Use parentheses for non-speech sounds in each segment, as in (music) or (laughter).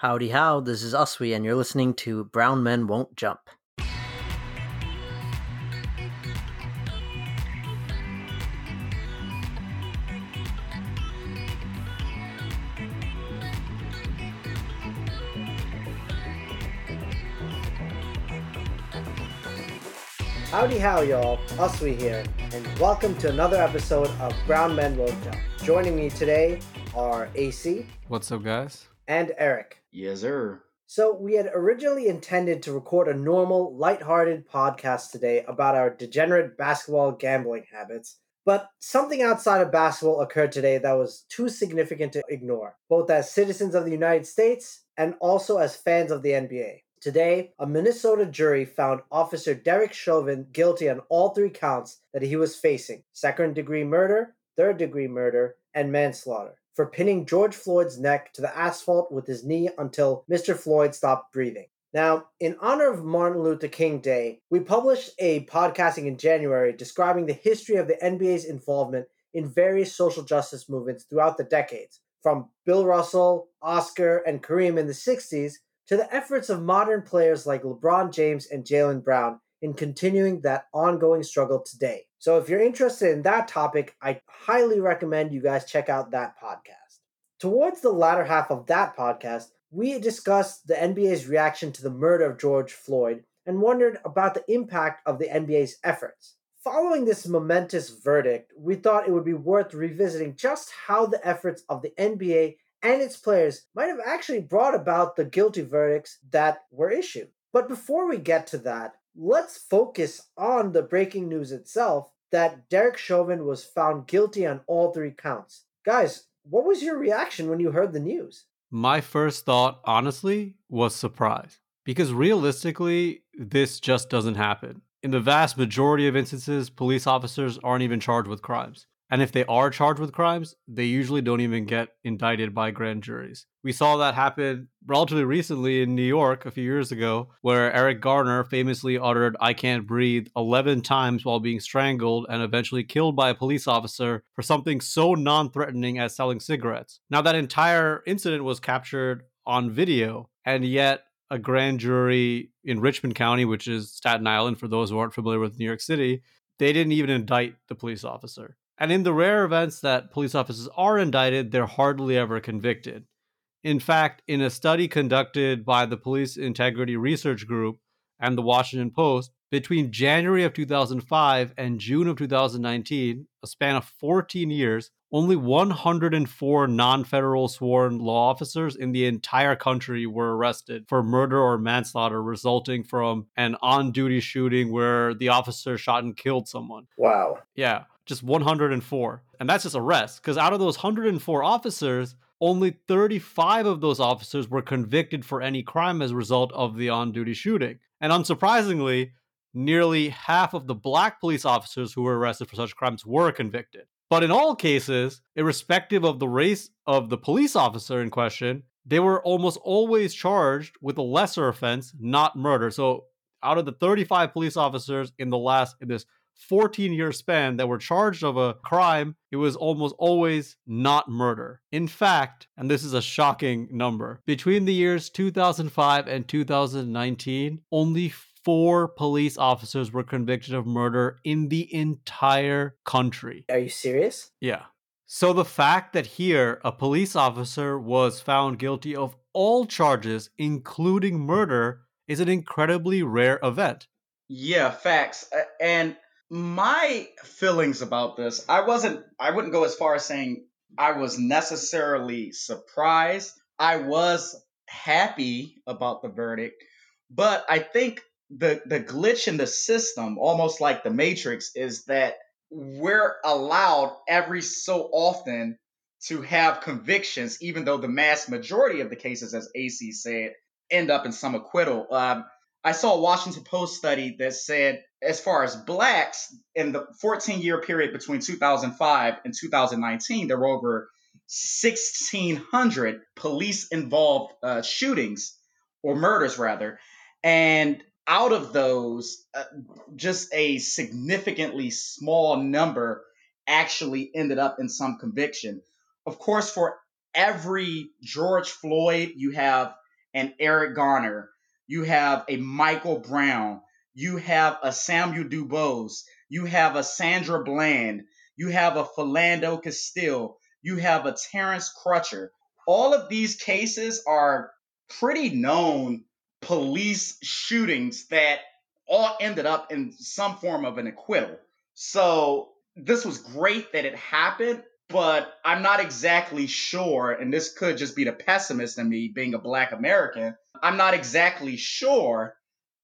Howdy how, this is Uswe, and you're listening to Brown Men Won't Jump. Howdy how, y'all. Uswe here, and welcome to another episode of Brown Men Won't Jump. Joining me today are AC What's up, guys? And Eric. Yes, sir. So, we had originally intended to record a normal, lighthearted podcast today about our degenerate basketball gambling habits, but something outside of basketball occurred today that was too significant to ignore, both as citizens of the United States and also as fans of the NBA. Today, a Minnesota jury found Officer Derek Chauvin guilty on all three counts that he was facing second degree murder, third degree murder, and manslaughter for pinning George Floyd's neck to the asphalt with his knee until Mr. Floyd stopped breathing. Now, in honor of Martin Luther King Day, we published a podcasting in January describing the history of the NBA's involvement in various social justice movements throughout the decades, from Bill Russell, Oscar, and Kareem in the 60s to the efforts of modern players like LeBron James and Jaylen Brown in continuing that ongoing struggle today. So if you're interested in that topic, I highly recommend you guys check out that podcast. Towards the latter half of that podcast, we discussed the NBA's reaction to the murder of George Floyd and wondered about the impact of the NBA's efforts. Following this momentous verdict, we thought it would be worth revisiting just how the efforts of the NBA and its players might have actually brought about the guilty verdicts that were issued. But before we get to that, let's focus on the breaking news itself that Derek Chauvin was found guilty on all three counts. Guys, what was your reaction when you heard the news? My first thought, honestly, was surprise. Because realistically, this just doesn't happen. In the vast majority of instances, police officers aren't even charged with crimes. And if they are charged with crimes, they usually don't even get indicted by grand juries. We saw that happen relatively recently in New York a few years ago, where Eric Garner famously uttered, I can't breathe 11 times while being strangled and eventually killed by a police officer for something so non threatening as selling cigarettes. Now, that entire incident was captured on video, and yet a grand jury in Richmond County, which is Staten Island for those who aren't familiar with New York City, they didn't even indict the police officer. And in the rare events that police officers are indicted, they're hardly ever convicted. In fact, in a study conducted by the Police Integrity Research Group and the Washington Post, between January of 2005 and June of 2019, a span of 14 years, only 104 non federal sworn law officers in the entire country were arrested for murder or manslaughter resulting from an on duty shooting where the officer shot and killed someone. Wow. Yeah, just 104. And that's just arrests, because out of those 104 officers, only 35 of those officers were convicted for any crime as a result of the on duty shooting. And unsurprisingly, nearly half of the black police officers who were arrested for such crimes were convicted. But in all cases, irrespective of the race of the police officer in question, they were almost always charged with a lesser offense, not murder. So out of the 35 police officers in the last in this 14 year span that were charged of a crime, it was almost always not murder. In fact, and this is a shocking number, between the years 2005 and 2019, only four police officers were convicted of murder in the entire country. Are you serious? Yeah. So the fact that here a police officer was found guilty of all charges, including murder, is an incredibly rare event. Yeah, facts. And my feelings about this, I wasn't, I wouldn't go as far as saying I was necessarily surprised. I was happy about the verdict, but I think the the glitch in the system, almost like the Matrix, is that we're allowed every so often to have convictions, even though the mass majority of the cases, as AC said, end up in some acquittal. Um, I saw a Washington Post study that said, as far as blacks, in the 14 year period between 2005 and 2019, there were over 1,600 police involved uh, shootings or murders, rather. And out of those, uh, just a significantly small number actually ended up in some conviction. Of course, for every George Floyd, you have an Eric Garner, you have a Michael Brown, you have a Samuel Dubose, you have a Sandra Bland, you have a Philando Castile, you have a Terrence Crutcher. All of these cases are pretty known police shootings that all ended up in some form of an acquittal. So this was great that it happened, but I'm not exactly sure, and this could just be the pessimist in me being a black American. I'm not exactly sure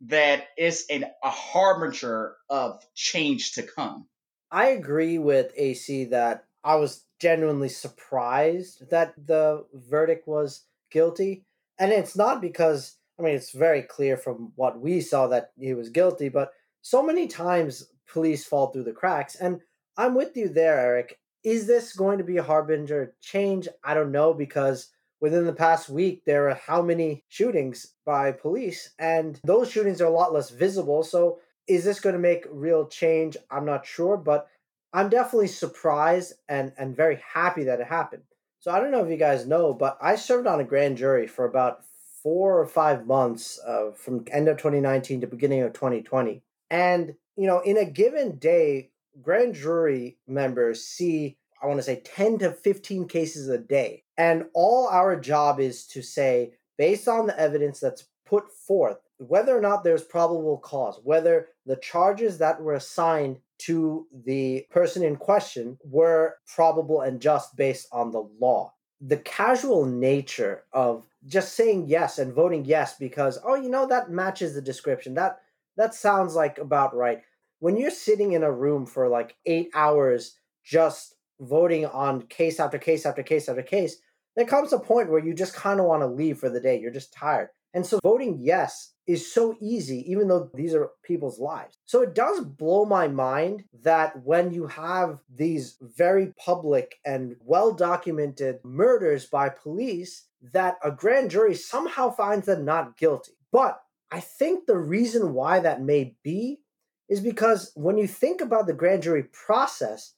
that it's an, a harbinger of change to come. I agree with AC that I was genuinely surprised that the verdict was guilty. And it's not because, I mean, it's very clear from what we saw that he was guilty, but so many times police fall through the cracks. And I'm with you there, Eric. Is this going to be a harbinger change? I don't know because within the past week there are how many shootings by police and those shootings are a lot less visible. So is this going to make real change? I'm not sure, but I'm definitely surprised and and very happy that it happened. So I don't know if you guys know, but I served on a grand jury for about four or five months uh, from end of 2019 to beginning of 2020. And you know, in a given day, grand jury members see I want to say 10 to 15 cases a day. And all our job is to say, based on the evidence that's put forth, whether or not there's probable cause, whether the charges that were assigned to the person in question were probable and just based on the law. The casual nature of just saying yes and voting yes because oh you know that matches the description that that sounds like about right when you're sitting in a room for like 8 hours just voting on case after case after case after case there comes a point where you just kind of want to leave for the day you're just tired and so voting yes is so easy, even though these are people's lives. So it does blow my mind that when you have these very public and well documented murders by police, that a grand jury somehow finds them not guilty. But I think the reason why that may be is because when you think about the grand jury process,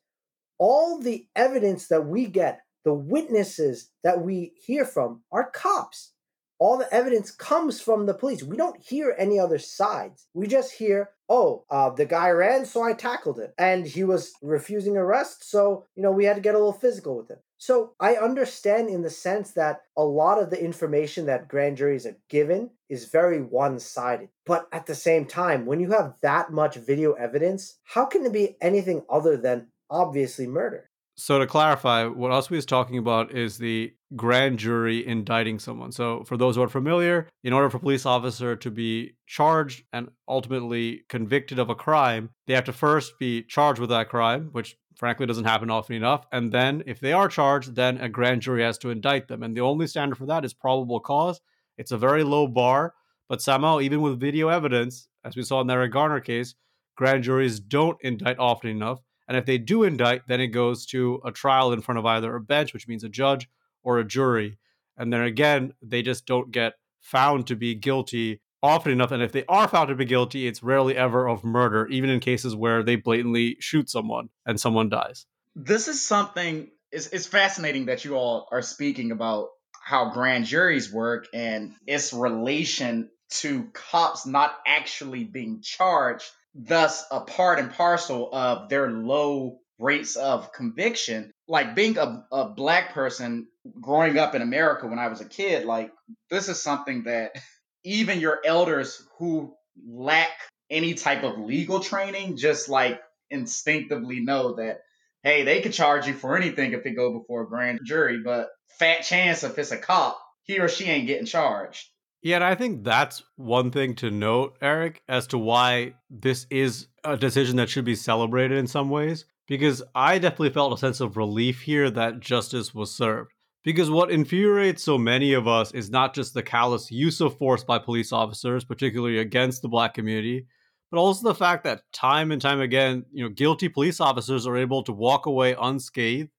all the evidence that we get, the witnesses that we hear from, are cops all the evidence comes from the police. We don't hear any other sides. We just hear, oh, uh, the guy ran, so I tackled him. And he was refusing arrest, so, you know, we had to get a little physical with him. So I understand in the sense that a lot of the information that grand juries are given is very one sided. But at the same time, when you have that much video evidence, how can it be anything other than obviously murder? So to clarify, what Oswe is talking about is the grand jury indicting someone. So for those who are familiar, in order for a police officer to be charged and ultimately convicted of a crime, they have to first be charged with that crime, which frankly doesn't happen often enough. And then if they are charged, then a grand jury has to indict them. And the only standard for that is probable cause. It's a very low bar, but somehow even with video evidence, as we saw in the Eric Garner case, grand juries don't indict often enough. And if they do indict, then it goes to a trial in front of either a bench, which means a judge, or a jury. And then again, they just don't get found to be guilty often enough. And if they are found to be guilty, it's rarely ever of murder, even in cases where they blatantly shoot someone and someone dies. This is something, it's, it's fascinating that you all are speaking about how grand juries work and its relation to cops not actually being charged thus a part and parcel of their low rates of conviction. Like being a, a black person growing up in America when I was a kid, like this is something that (laughs) even your elders who lack any type of legal training just like instinctively know that hey, they could charge you for anything if they go before a grand jury, but fat chance if it's a cop, he or she ain't getting charged. Yeah, and I think that's one thing to note, Eric, as to why this is a decision that should be celebrated in some ways. Because I definitely felt a sense of relief here that justice was served. Because what infuriates so many of us is not just the callous use of force by police officers, particularly against the black community, but also the fact that time and time again, you know, guilty police officers are able to walk away unscathed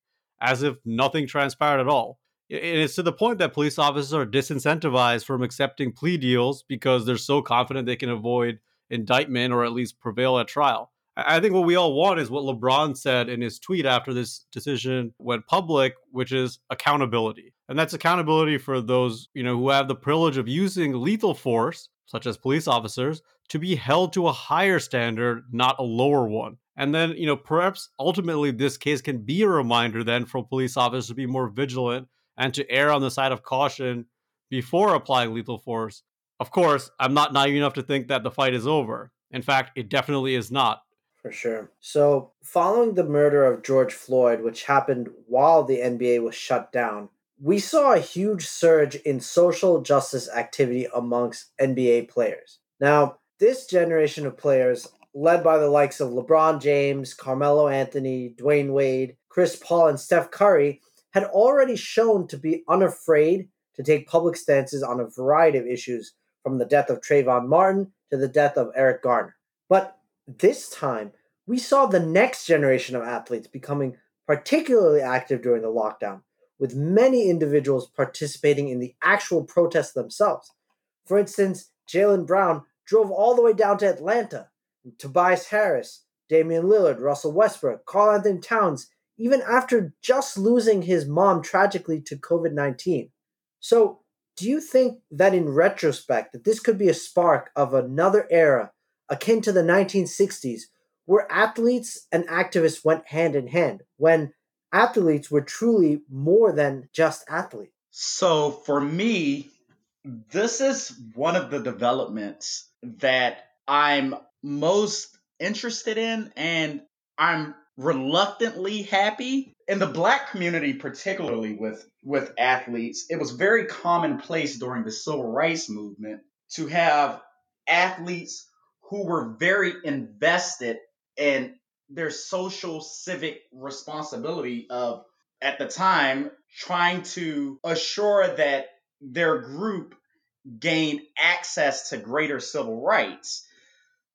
as if nothing transpired at all it's to the point that police officers are disincentivized from accepting plea deals because they're so confident they can avoid indictment or at least prevail at trial. I think what we all want is what LeBron said in his tweet after this decision went public, which is accountability. And that's accountability for those, you know, who have the privilege of using lethal force, such as police officers, to be held to a higher standard, not a lower one. And then, you know, perhaps ultimately this case can be a reminder then for police officers to be more vigilant and to err on the side of caution before applying lethal force. Of course, I'm not naive enough to think that the fight is over. In fact, it definitely is not. For sure. So, following the murder of George Floyd, which happened while the NBA was shut down, we saw a huge surge in social justice activity amongst NBA players. Now, this generation of players, led by the likes of LeBron James, Carmelo Anthony, Dwyane Wade, Chris Paul, and Steph Curry, had already shown to be unafraid to take public stances on a variety of issues, from the death of Trayvon Martin to the death of Eric Garner. But this time, we saw the next generation of athletes becoming particularly active during the lockdown, with many individuals participating in the actual protests themselves. For instance, Jaylen Brown drove all the way down to Atlanta. Tobias Harris, Damian Lillard, Russell Westbrook, Karl Anthony Towns, even after just losing his mom tragically to COVID 19. So, do you think that in retrospect that this could be a spark of another era akin to the 1960s where athletes and activists went hand in hand when athletes were truly more than just athletes? So for me, this is one of the developments that I'm most interested in and I'm reluctantly happy. In the black community particularly with with athletes it was very commonplace during the civil rights movement to have athletes who were very invested in their social civic responsibility of at the time trying to assure that their group gained access to greater civil rights.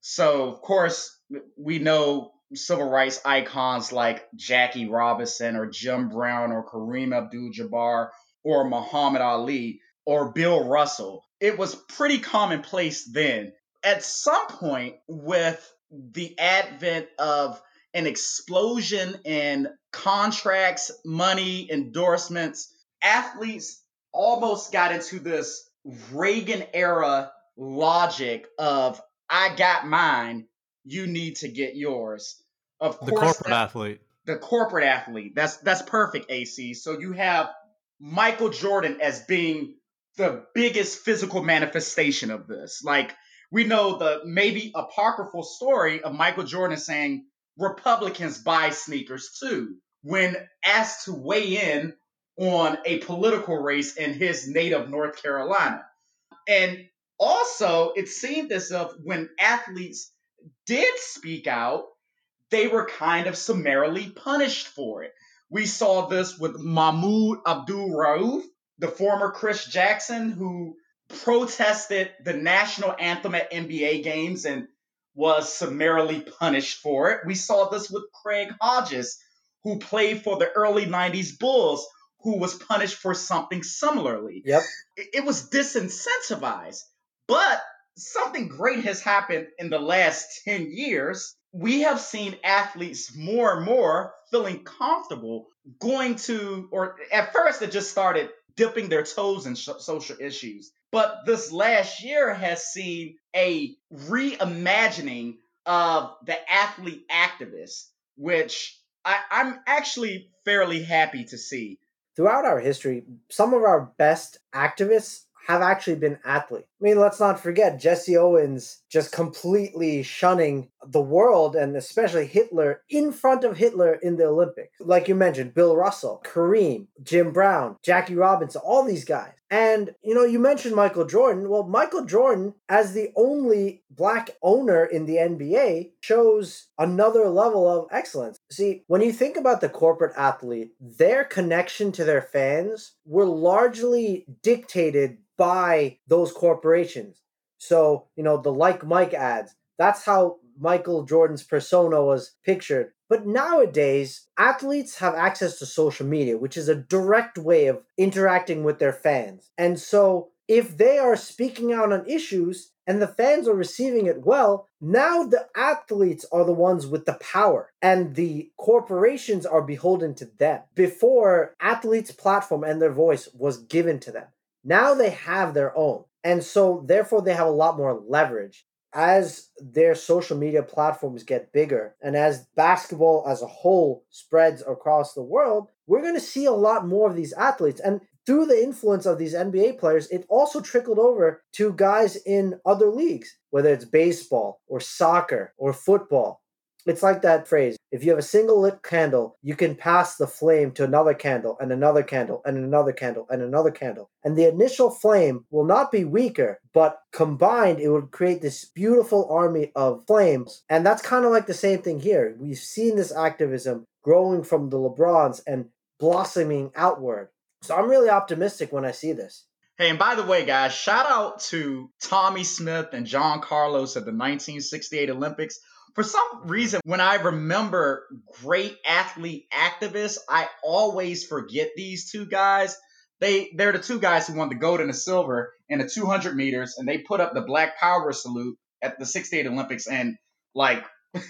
So of course we know civil rights icons like Jackie Robinson or Jim Brown or Kareem Abdul Jabbar or Muhammad Ali or Bill Russell. It was pretty commonplace then. At some point, with the advent of an explosion in contracts, money, endorsements, athletes almost got into this Reagan era logic of I got mine, you need to get yours. Of the corporate that, athlete. The corporate athlete. That's that's perfect, AC. So you have Michael Jordan as being the biggest physical manifestation of this. Like we know the maybe apocryphal story of Michael Jordan saying Republicans buy sneakers too when asked to weigh in on a political race in his native North Carolina. And also, it seemed as if when athletes did speak out, they were kind of summarily punished for it. We saw this with Mahmoud Abdul Rauf, the former Chris Jackson, who protested the national anthem at NBA games and was summarily punished for it. We saw this with Craig Hodges, who played for the early 90s Bulls, who was punished for something similarly. Yep. It, was disincentivized. But something great has happened in the last (laughs) 10 years. We have seen athletes more and more feeling comfortable going to, or at first it just started dipping their toes in sh- social issues. But this last year has seen a reimagining of the athlete activist, which I, I'm actually fairly happy to see. Throughout our history, some of our best activists have actually been athletes. I mean, let's not forget Jesse Owens just completely shunning the world and especially Hitler in front of Hitler in the Olympics. Like you mentioned, Bill Russell, Kareem, Jim Brown, Jackie Robinson, all these guys. And, you know, you mentioned Michael Jordan. Well, Michael Jordan, as the only black owner in the NBA, shows another level of excellence. See, when you think about the corporate athlete, their connection to their fans were largely dictated by those corporations. So, you know, the like Mike ads, that's how Michael Jordan's persona was pictured. But nowadays, athletes have access to social media, which is a direct way of interacting with their fans. And so if they are speaking out on issues and the fans are receiving it well, now the athletes are the ones with the power and the corporations are beholden to them. Before, athletes' platform and their voice was given to them. Now they have their own. And so, therefore, they have a lot more leverage. As their social media platforms get bigger and as basketball as a whole spreads across the world, we're going to see a lot more of these athletes. And through the influence of these NBA players, it also trickled over to guys in other leagues, whether it's baseball or soccer or football. It's like that phrase if you have a single lit candle, you can pass the flame to another candle and another candle and another candle and another candle. And the initial flame will not be weaker, but combined, it would create this beautiful army of flames. And that's kind of like the same thing here. We've seen this activism growing from the LeBrons and blossoming outward. So I'm really optimistic when I see this. Hey, and by the way, guys, shout out to Tommie Smith and John Carlos at the 1968 Olympics. For some reason, when I remember great athlete activists, I always forget these two guys. They they're the two guys who won the gold and the silver in the 200 meters, and they put up the Black Power salute at the 68 Olympics, and like (laughs)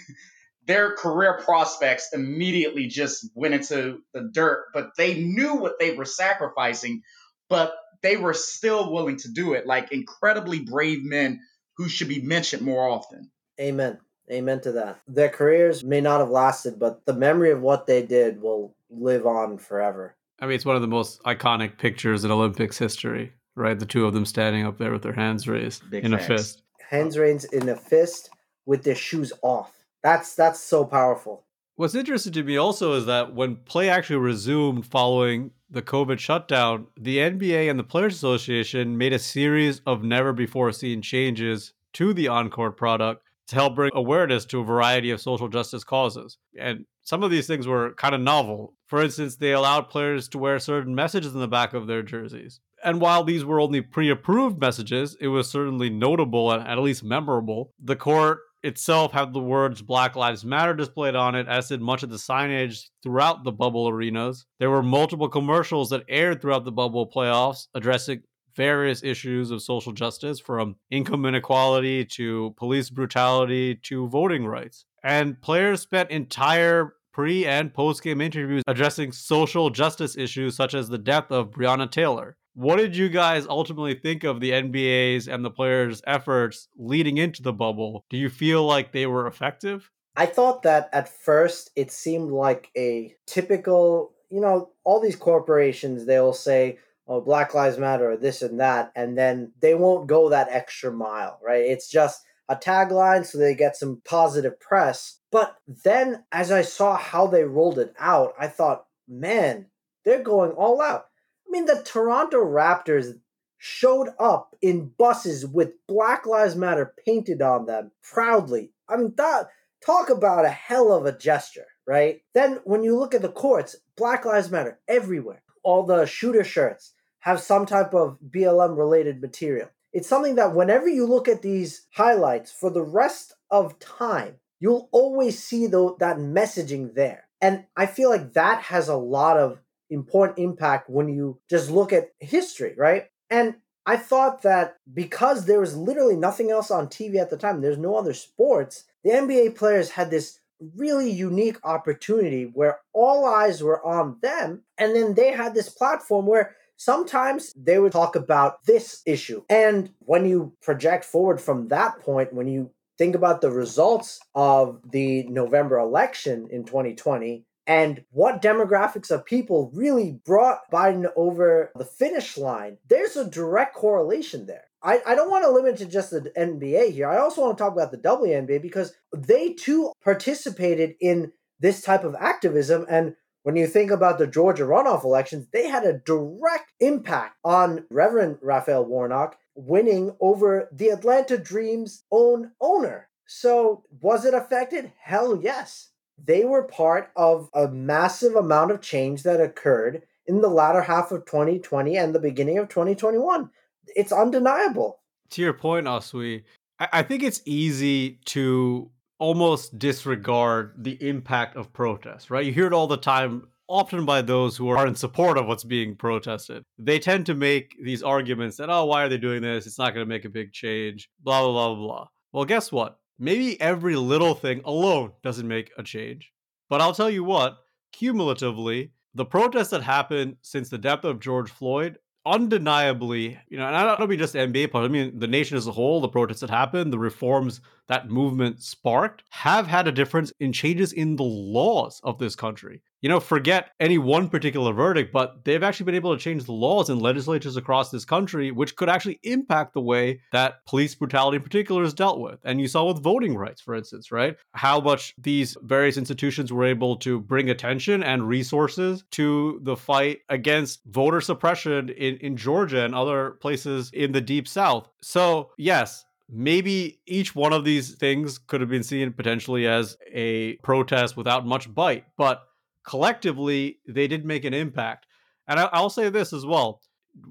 their career prospects immediately just went into the dirt, but they knew what they were sacrificing, but they were still willing to do it. Like incredibly brave men who should be mentioned more often. Amen. Amen to that. Their careers may not have lasted, but the memory of what they did will live on forever. I mean, it's one of the most iconic pictures in Olympics history, right? The two of them standing up there with their hands raised Big in facts. a fist. Hands raised in a fist with their shoes off. That's that's so powerful. What's interesting to me also is that when play actually resumed following the COVID shutdown, the NBA and the Players Association made a series of never before seen changes to the on-court product to help bring awareness to a variety of social justice causes. And some of these things were kind of novel. For instance, they allowed players to wear certain messages in the back of their jerseys. And while these were only pre approved messages, it was certainly notable and at least memorable. The court itself had the words Black Lives Matter displayed on it, as did much of the signage throughout the bubble arenas. There were multiple commercials that aired throughout the bubble playoffs addressing various issues of social justice from income inequality to police brutality to voting rights. And players spent entire pre and post game interviews addressing social justice issues such as the death of Breonna Taylor. What did you guys ultimately think of the NBA's and the players' efforts leading into the bubble? Do you feel like they were effective? I thought that at first it seemed like a typical, you know, all these corporations, they'll say, oh, Black Lives Matter or this and that, and then they won't go that extra mile, right? It's just a tagline so they get some positive press. But then as I saw how they rolled it out, I thought, man, they're going all out I mean, the Toronto Raptors showed up in buses with Black Lives Matter painted on them proudly. I mean, that, talk about a hell of a gesture, right? Then when you look at the courts, Black Lives Matter everywhere. All the shooter shirts have some type of BLM related material. It's something that whenever you look at these highlights for the rest of time, you'll always see the, that messaging there. And I feel like that has a lot of important impact when you just look at history, right? And I thought that because there was literally nothing else on TV at the time, there's no other sports, the NBA players had this really unique opportunity where all eyes were on them. And then they had this platform where sometimes they would talk about this issue. And when you project forward from that point, when you think about the results of the November election in 2020, and what demographics of people really brought Biden over the finish line, there's a direct correlation there. I, I don't want to limit to just the NBA here. I also want to talk about the WNBA because they too participated in this type of activism. And when you think about the Georgia runoff elections, they had a direct impact on Reverend Raphael Warnock winning over the Atlanta Dream's own owner. So, was it affected? Hell yes they were part of a massive amount of change that occurred in the latter half of 2020 and the beginning of 2021. It's undeniable. To your point, Aswi, I think it's easy to almost disregard the impact of protests, right? You hear it all the time often by those who are in support of what's being protested. They tend to make these arguments that, oh, why are they doing this? It's not going to make a big change, blah, blah, blah, blah. Well, guess what? Maybe every little thing alone doesn't make a change. But I'll tell you what, cumulatively, the protests that happened since the death of George Floyd undeniably, you know, and I don't mean just NBA part, I mean the nation as a whole, the protests that happened, the reforms that movement sparked have had a difference in changes in the laws of this country. You know, forget any one particular verdict, but they've actually been able to change the laws in legislatures across this country, which could actually impact the way that police brutality in particular is dealt with. And you saw with voting rights, for instance, right? How much these various institutions were able to bring attention and resources to the fight against voter suppression in, in Georgia and other places in the deep south. So, yes, maybe each one of these things could have been seen potentially as a protest without much bite, but collectively they did make an impact. And I, will say this as well.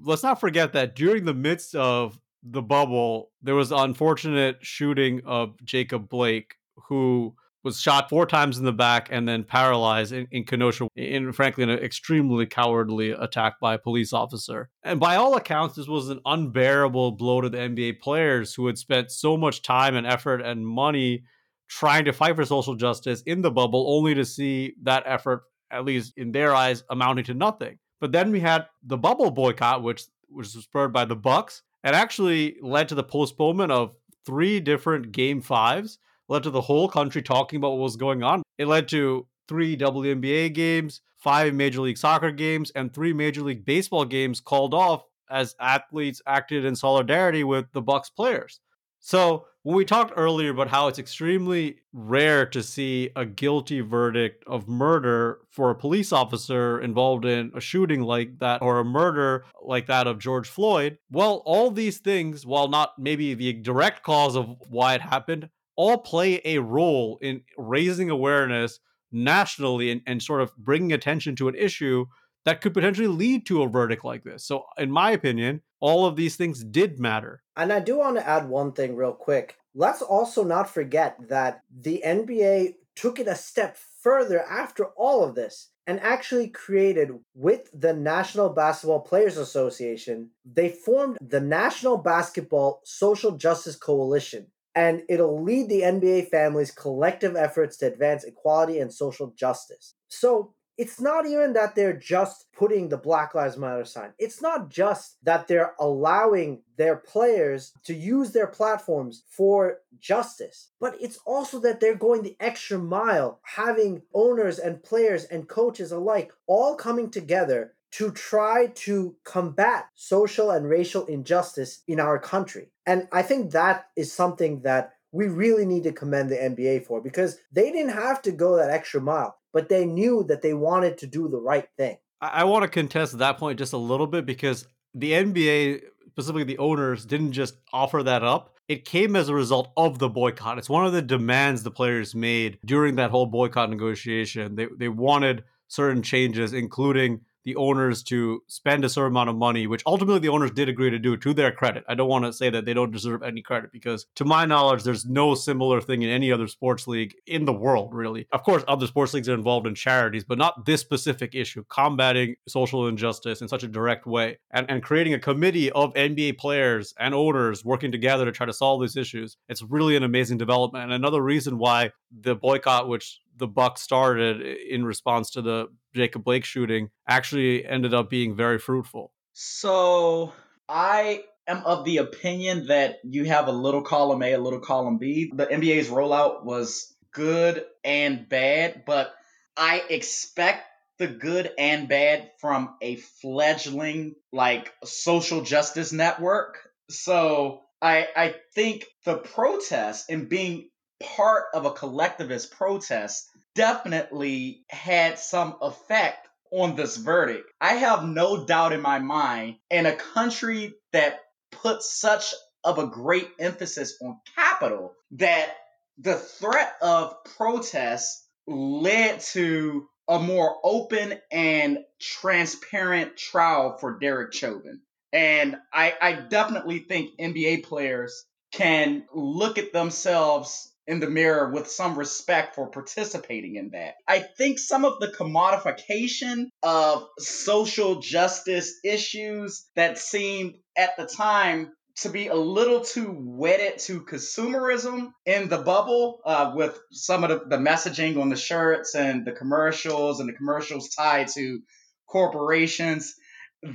Let's not forget that during the midst of the bubble, there was unfortunate shooting of Jacob Blake, who was shot four times in the back and then paralyzed in, in Kenosha, in frankly, an extremely cowardly attack by a police officer. And by all accounts, this was an unbearable blow to the NBA players who had spent so much time and effort and money trying to fight for social justice in the bubble, only to see that effort, at least in their eyes, amounting to nothing. But then we had the bubble boycott, which, was spurred by the Bucks, and actually led to the postponement of three different game fives led to the whole country talking about what was going on. It led to three WNBA games, five Major League Soccer games, and three Major League Baseball games called off as athletes acted in solidarity with the Bucks players. So, when we talked earlier about how it's extremely rare to see a guilty verdict of murder for a police officer involved in a shooting like that or a murder like that of George Floyd, well, all these things, while not maybe the direct cause of why it happened, all play a role in raising awareness nationally and, and sort of bringing attention to an issue that could potentially lead to a verdict like this. So, in my opinion, all of these things did matter. And I do want to add one thing real quick. Let's also not forget that the NBA took it a step further after all of this and actually created with the National Basketball Players Association, they formed the National Basketball Social Justice Coalition and it'll lead the NBA family's collective efforts to advance equality and social justice. So it's not even that they're just putting the Black Lives Matter sign. It's not just that they're allowing their players to use their platforms for justice, but it's also that they're going the extra mile, having owners and players and coaches alike all coming together to try to combat social and racial injustice in our country. And I think that is something that we really need to commend the NBA for because they didn't have to go that extra mile, but they knew that they wanted to do the right thing. I, want to contest that point just a little bit because the NBA, specifically the owners, didn't just offer that up. It came as a result of the boycott. It's one of the demands the players made during that whole boycott negotiation. They, they wanted certain changes, including the owners to spend a certain amount of money, which ultimately the owners did agree to do to their credit. I don't want to say that they don't deserve any credit because, to my knowledge, there's no similar thing in any other sports league in the world, really. Of course, other sports leagues are involved in charities, but not this specific issue, combating social injustice in such a direct way and, and creating a committee of NBA players and owners working together to try to solve these issues. It's really an amazing development. And another reason why the boycott, which the Buck started in response to the Jacob Blake shooting actually ended up being very fruitful. So I am of the opinion that you have a little column A, a little column B. The NBA's rollout was good and bad, but I expect the good and bad from a fledgling like social justice network. So I I think the protest and being part of a collectivist protest definitely had some effect on this verdict. I have no doubt in my mind, in a country that puts such of a great emphasis on capital, that the threat of protest led to a more open and transparent trial for Derek Chauvin. And I, I definitely think NBA players can look at themselves in the mirror with some respect for participating in that. I think some of the commodification of social justice issues that seemed at the time to be a little too wedded to consumerism in the bubble uh, with some of the, the messaging on the shirts and the commercials and the commercials tied to corporations.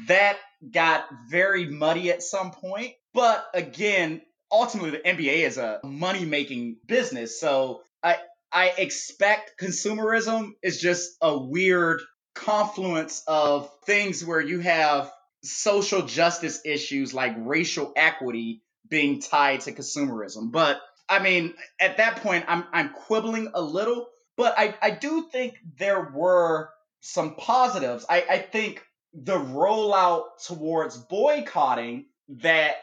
That got very muddy at some point. But again, ultimately the NBA is a money making business. So I I expect consumerism is just a weird confluence of things where you have social justice issues like racial equity being tied to consumerism. But I mean, at that point I'm I'm quibbling a little, but I, I do think there were some positives. I, I think the rollout towards boycotting that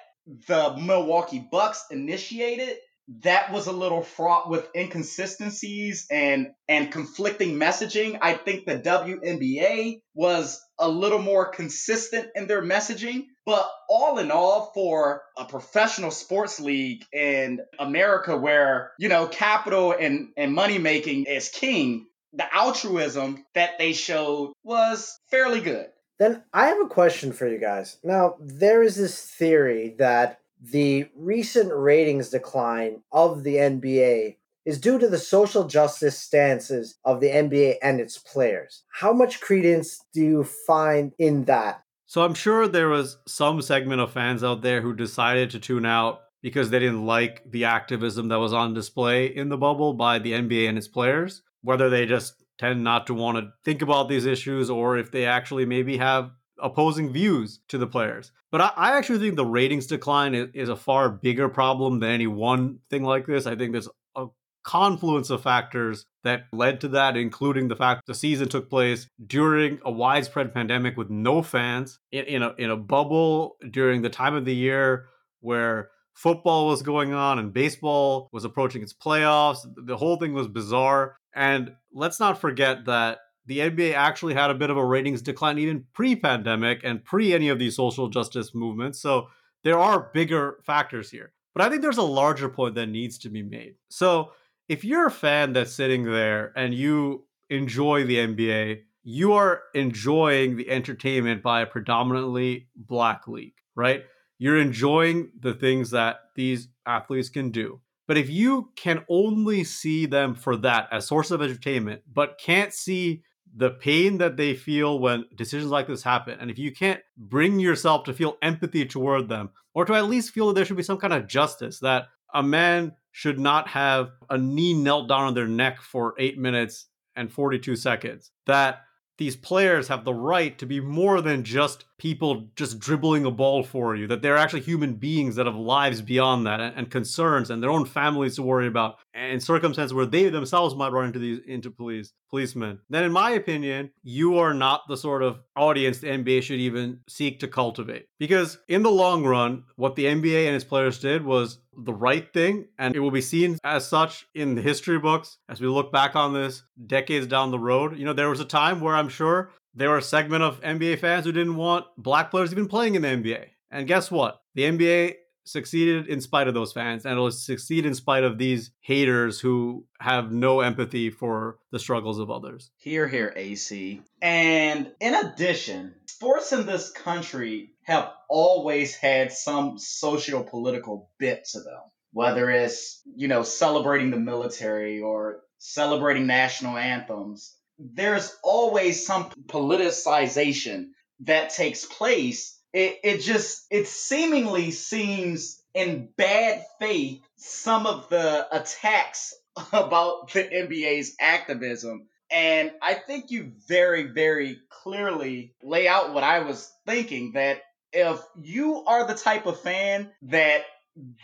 the Milwaukee Bucks initiated, that was a little fraught with inconsistencies and and conflicting messaging. I think the WNBA was a little more consistent in their messaging, but all in all for a professional sports league in America where, you know, capital and and money making is king, the altruism that they showed was fairly good. Then I have a question for you guys. Now, there is this theory that the recent ratings decline of the NBA is due to the social justice stances of the NBA and its players. How much credence do you find in that? So I'm sure there was some segment of fans out there who decided to tune out because they didn't like the activism that was on display in the bubble by the NBA and its players, whether they just tend not to want to think about these issues or if they actually maybe have opposing views to the players. But I, I actually think the ratings decline is, is, a far bigger problem than any one thing like this. I think there's a confluence of factors that led to that, including the fact the season took place during a widespread pandemic with no fans in, in a in a bubble during the time of the year where football was going on and baseball was approaching its playoffs. The whole thing was bizarre. And let's not forget that the NBA actually had a bit of a ratings decline even pre pandemic and pre any of these social justice movements. So there are bigger factors here. But I think there's a larger point that needs to be made. So if you're a fan that's sitting there and you enjoy the NBA, you are enjoying the entertainment by a predominantly black league, right? You're enjoying the things that these athletes can do. But if you can only see them for that as source of entertainment, but can't see the pain that they feel when decisions like this happen, and if you can't bring yourself to feel empathy toward them, or to at least feel that there should be some kind of justice, that a man should not have a knee knelt down on their neck for eight minutes and 42 seconds, that these players have the right to be more than just people just dribbling a ball for you, that they're actually human beings that have lives beyond that and, and concerns and their own families to worry about and circumstances where they themselves might run into these into police policemen. Then in my opinion, you are not the sort of audience the NBA should even seek to cultivate. Because in the long run, what the NBA and its players did was the right thing and it will be seen as such in the history books as we look back on this decades down the road. You know, there was a time where I'm sure there were a segment of NBA fans who didn't want black players even playing in the NBA. And guess what? The NBA succeeded in spite of those fans, and it'll succeed in spite of these haters who have no empathy for the struggles of others. Here, here, AC. And in addition, sports in this country have always had some socio political bit to them, whether it's, you know, celebrating the military or celebrating national anthems there's always some politicization that takes place. It, it just, it seemingly seems in bad faith some of the attacks (laughs) about the NBA's activism. And I think you very, very clearly lay out what I was thinking that if you are the type of fan that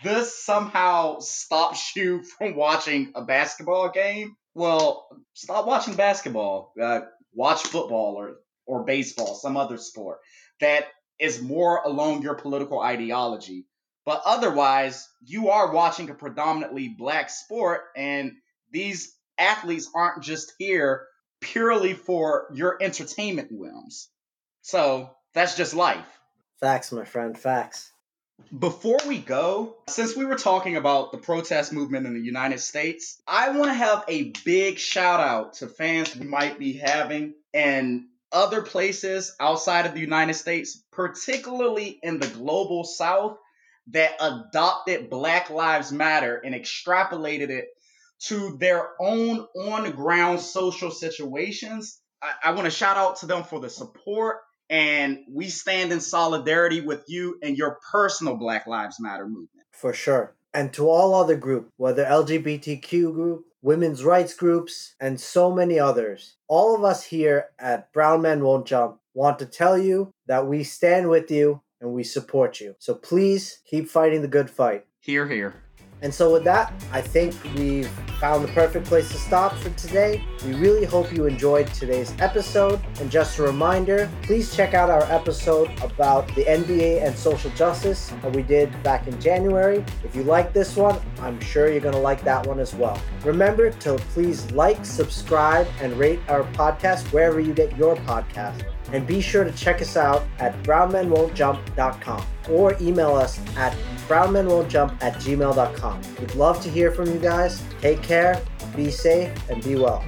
this somehow stops (laughs) you from watching a basketball game, well, stop watching basketball. Uh, watch football or or baseball, some other sport that is more along your political ideology. But otherwise, you are watching a predominantly black sport, and these athletes aren't just here purely for your entertainment whims. So that's just life. Facts, my friend, facts. Before we go, since we were talking about the protest movement in the United States, I want to have a big shout out to fans we might be having in other places outside of the United States, particularly in the global south, that adopted Black Lives Matter and extrapolated it to their own on ground social situations. I, I want to shout out to them for the support and we stand in solidarity with you and your personal Black Lives Matter movement. For sure. And to all other groups, whether LGBTQ group, women's rights groups, and so many others, all of us here at Brown Men Won't Jump want to tell you that we stand with you and we support you. So please keep fighting the good fight. Hear, hear. And so, with that, I think we've found the perfect place to stop for today. We really hope you enjoyed today's episode. And just a reminder please check out our episode about the NBA and social justice that we did back in January. If you like this one, I'm sure you're going to like that one as well. Remember to please like, subscribe, and rate our podcast wherever you get your podcast. And be sure to check us out at brownmenwon'tjump.com or email us at brownmenwon'tjump at gmail.com. We'd love to hear from you guys. Take care, be safe, and be well.